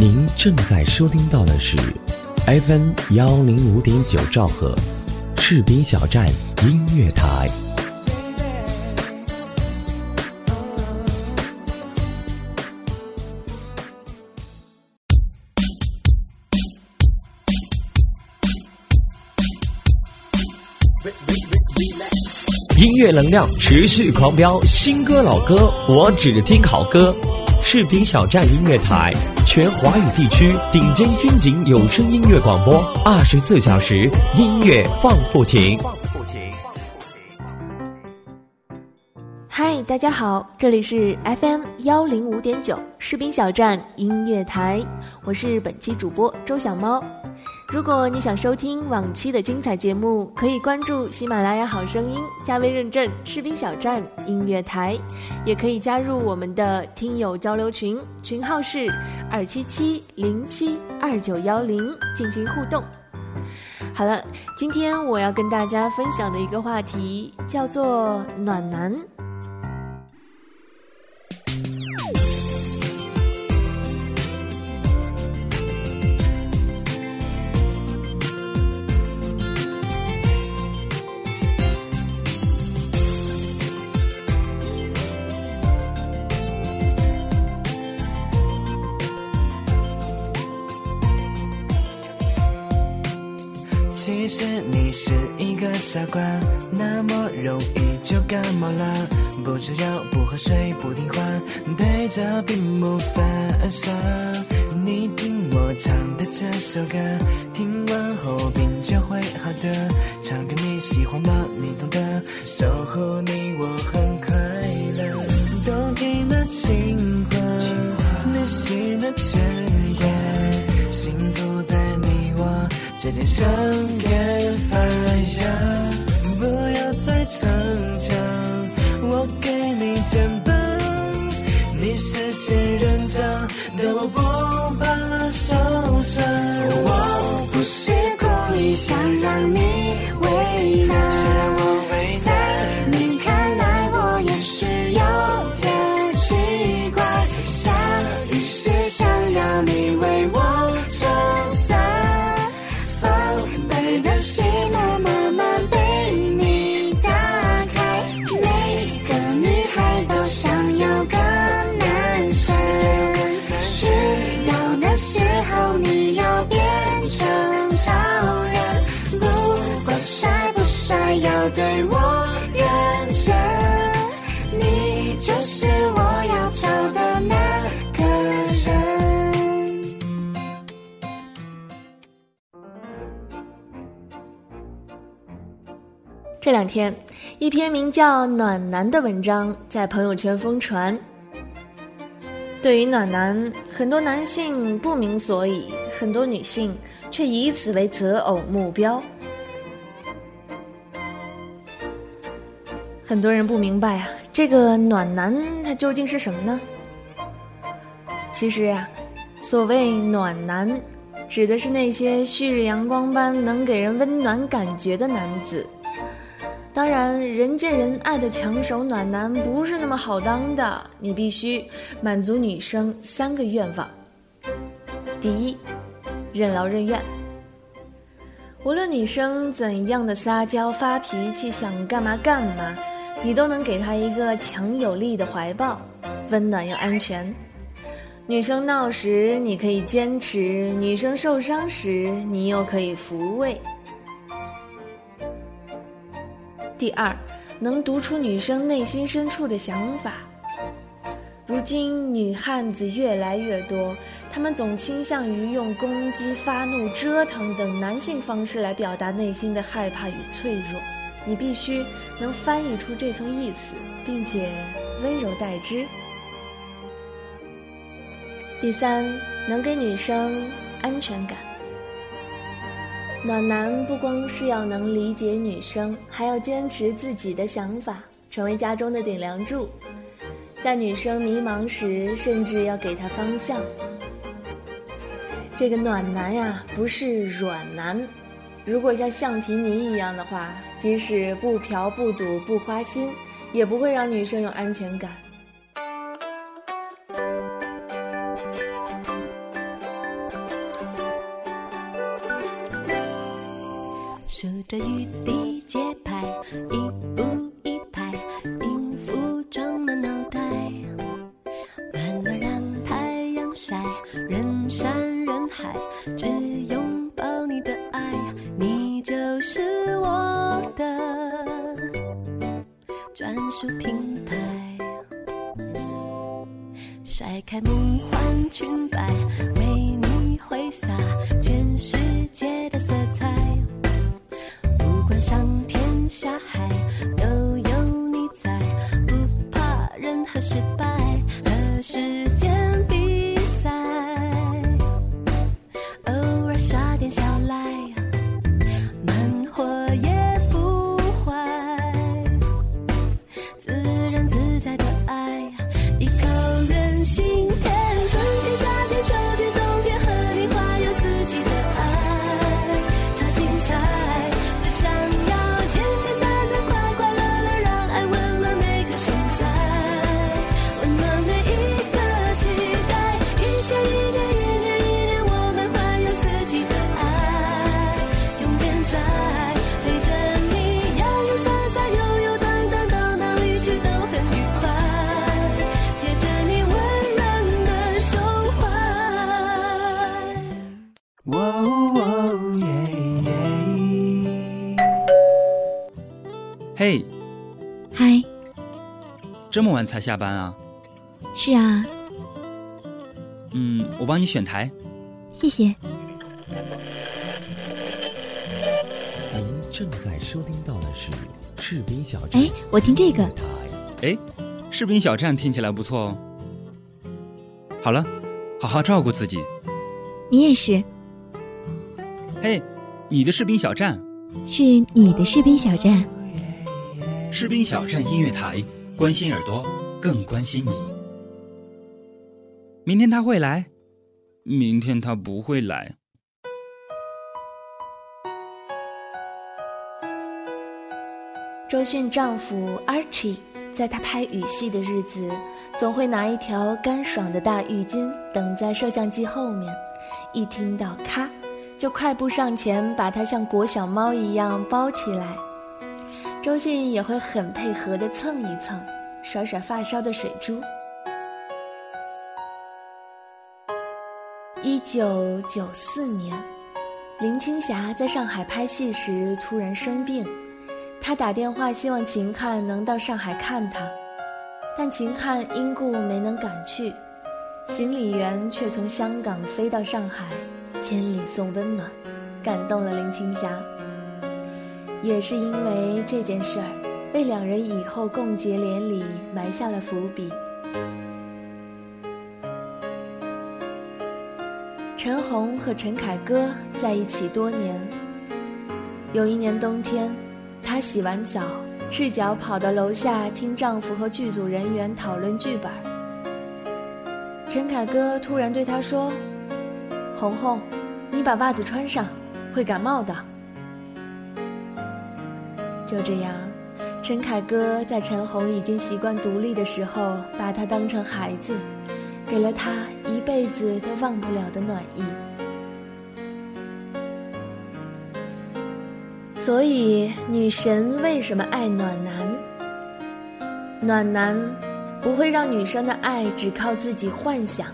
您正在收听到的是 FM 幺零五点九兆赫，赤兵小站音乐台。音乐能量持续狂飙，新歌老歌我只听好歌。士兵小站音乐台，全华语地区顶尖军警有声音乐广播，二十四小时音乐放不停。嗨，大家好，这里是 FM 幺零五点九士兵小站音乐台，我是本期主播周小猫。如果你想收听往期的精彩节目，可以关注喜马拉雅好声音，加微认证“士兵小站音乐台”，也可以加入我们的听友交流群，群号是二七七零七二九幺零，进行互动。好了，今天我要跟大家分享的一个话题叫做暖男。傻瓜，那么容易就感冒了。不吃药，不喝水，不听话，对着屏幕发傻。你听我唱的这首歌，听完后病就会好的。唱给你喜欢吗？你懂得，守护你我很快乐。动听的情话，内心的牵挂，幸福在你我。之间生根发芽，逞强，我给你肩膀，你是仙人掌，但我不对我认真，你就是我要找的那个人。这两天，一篇名叫《暖男》的文章在朋友圈疯传。对于暖男，很多男性不明所以，很多女性却以此为择偶目标。很多人不明白啊，这个暖男他究竟是什么呢？其实呀、所谓暖男，指的是那些旭日阳光般能给人温暖感觉的男子。当然，人见人爱的抢手暖男不是那么好当的，你必须满足女生三个愿望。第一，任劳任怨。无论女生怎样的撒娇发脾气，想干嘛干嘛，你都能给她一个强有力的怀抱，温暖又安全。女生闹时，你可以坚持；女生受伤时，你又可以抚慰。第二，能读出女生内心深处的想法。如今女汉子越来越多，她们总倾向于用攻击、发怒、折腾等男性方式来表达内心的害怕与脆弱。你必须能翻译出这层意思，并且温柔待之。第三，能给女生安全感。暖男不光是要能理解女生，还要坚持自己的想法，成为家中的顶梁柱。在女生迷茫时，甚至要给她方向。这个暖男呀，不是软男。如果像橡皮泥一样的话即使不嫖不赌不花心也不会让女生有安全感。数着雨滴节拍一开梦幻裙摆，为你挥洒全世界的色彩。不管上天下海，都有你在，不怕任何失败何时这么晚才下班啊？是啊，嗯，我帮你选台。谢谢。您正在收听到的是士兵小站。哎，我听这个，哎，士兵小站听起来不错哦。好了，好好照顾自己。你也是，嘿，你的士兵小站，是你的士兵小站。士兵小站音乐台，关心耳朵，更关心你。明天他会来，明天他不会来。周迅丈夫 Archie 在他拍雨戏的日子，总会拿一条干爽的大浴巾等在摄像机后面，一听到咔，就快步上前把它像裹小猫一样包起来。周迅也会很配合的蹭一蹭，甩甩发梢的水珠。一九九四年，林青霞在上海拍戏时突然生病。她打电话希望秦汉能到上海看她，但秦汉因故没能赶去，行李员却从香港飞到上海，千里送温暖，感动了林青霞。也是因为这件事儿，为两人以后共结连理埋下了伏笔。陈红和陈凯歌在一起多年，有一年冬天。她洗完澡，赤脚跑到楼下听丈夫和剧组人员讨论剧本。陈凯歌突然对她说：“红红，你把袜子穿上，会感冒的。”就这样，陈凯歌在陈红已经习惯独立的时候，把她当成孩子，给了她一辈子都忘不了的暖意。所以，女神为什么爱暖男？暖男不会让女生的爱只靠自己幻想，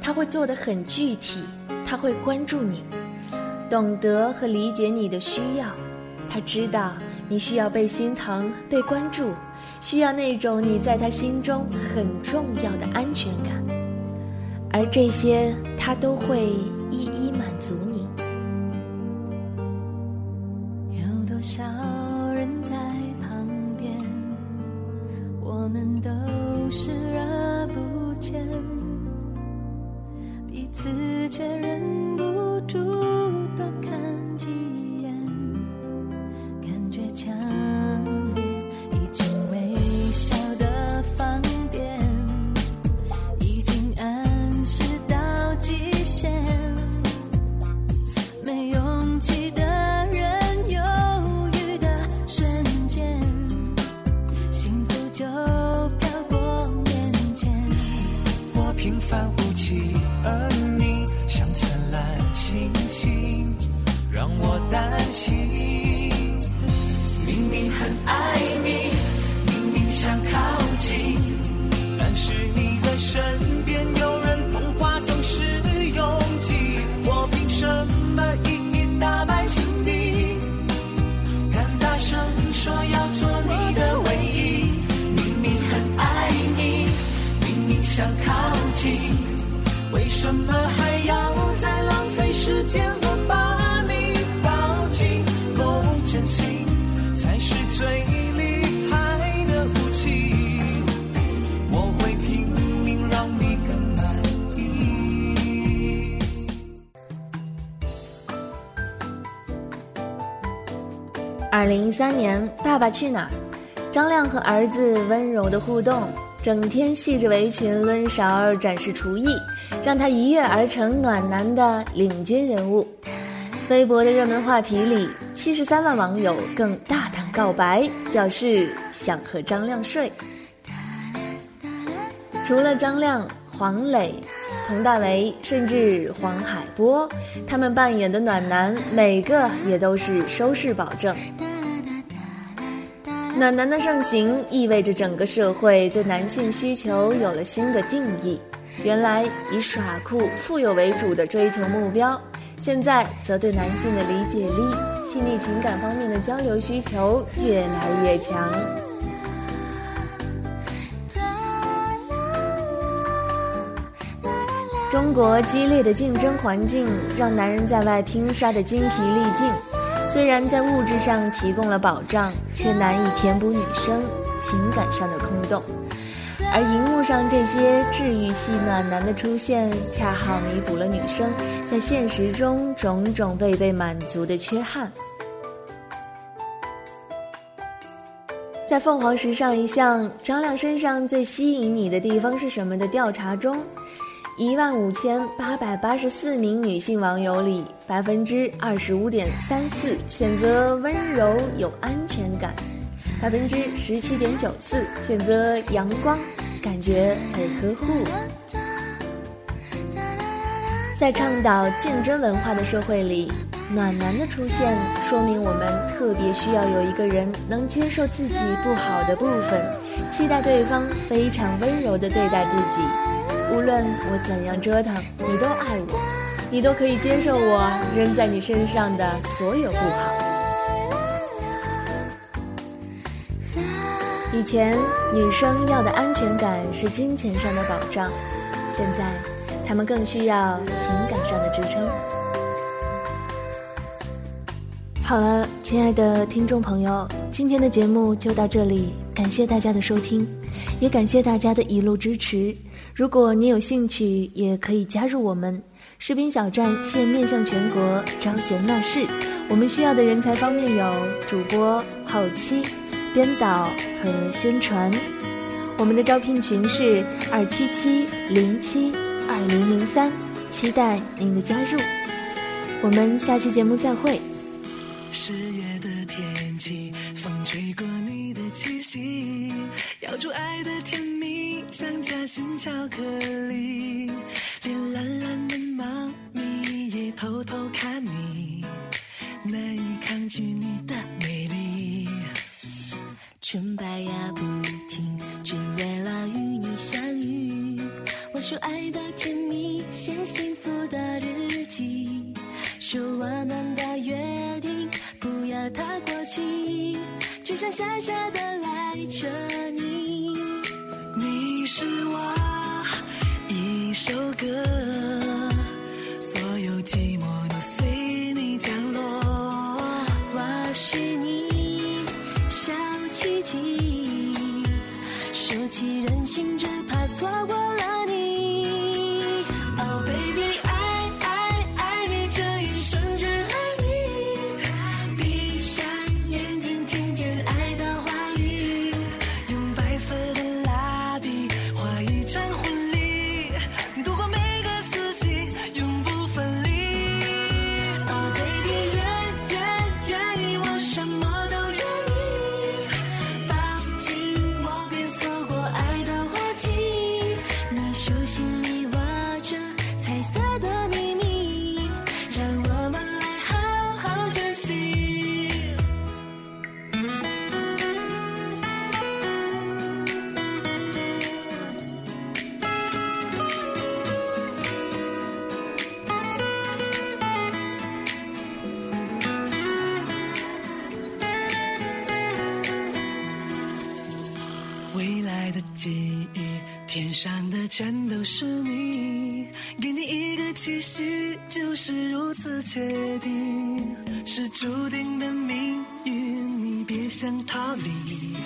他会做的很具体，他会关注你，懂得和理解你的需要，他知道你需要被心疼、被关注，需要那种你在他心中很重要的安全感，而这些他都会一一满足。二零一三年，《爸爸去哪儿》，张亮和儿子温柔的互动，整天系着围裙抡勺儿展示厨艺，让他一跃而成暖男的领军人物。微博的热门话题里，七十三万网友更大胆告白，表示想和张亮睡。除了张亮、黄磊、佟大为，甚至黄海波，他们扮演的暖男，每个也都是收视保证。暖男的盛行，意味着整个社会对男性需求有了新的定义。原来以耍酷、富有为主的追求目标，现在则对男性的理解力、细腻情感方面的交流需求越来越强。中国激烈的竞争环境让男人在外拼杀的精疲力尽，虽然在物质上提供了保障，却难以填补女生情感上的空洞。而荧幕上这些治愈系暖男的出现，恰好弥补了女生在现实中种种未被满足的缺憾。在凤凰时尚一项“张亮身上最吸引你的地方是什么”的调查中，一万五千八百八十四名女性网友里，百分之二十五点三四选择温柔有安全感，百分之十七点九四选择阳光，感觉被呵护。在倡导竞争文化的社会里，暖男的出现说明我们特别需要有一个人能接受自己不好的部分，期待对方非常温柔地对待自己。无论我怎样折腾，你都爱我，你都可以接受我扔在你身上的所有不好。以前女生要的安全感是金钱上的保障，现在她们更需要情感上的支撑。好了，亲爱的听众朋友，今天的节目就到这里，感谢大家的收听，也感谢大家的一路支持。如果你有兴趣，也可以加入我们士兵小站，现面向全国招贤纳士。我们需要的人才方面有主播、后期、编导和宣传。我们的招聘群是二七七零七二零零三，期待您的加入。我们下期节目再会。十月的天气，风吹过你的气息，咬住爱的甜蜜，像夹心巧克力。连懒懒的猫咪也偷偷看你，难以抗拒你的美丽。纯白呀不停，只为了与你相遇。我说爱的甜蜜，写幸福的日记，说我们的约定不要太过期，只剩下下的赖着爱的记忆天上的全都是你给你一个期许就是如此确定是注定的命运你别想逃离。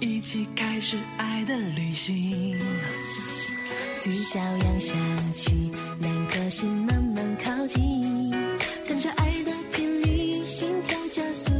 一起开始爱的旅行嘴角扬下去两颗心慢慢靠近跟着爱的频率心跳加速。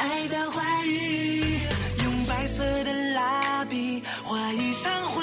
爱的话语，用白色的蜡笔画一场。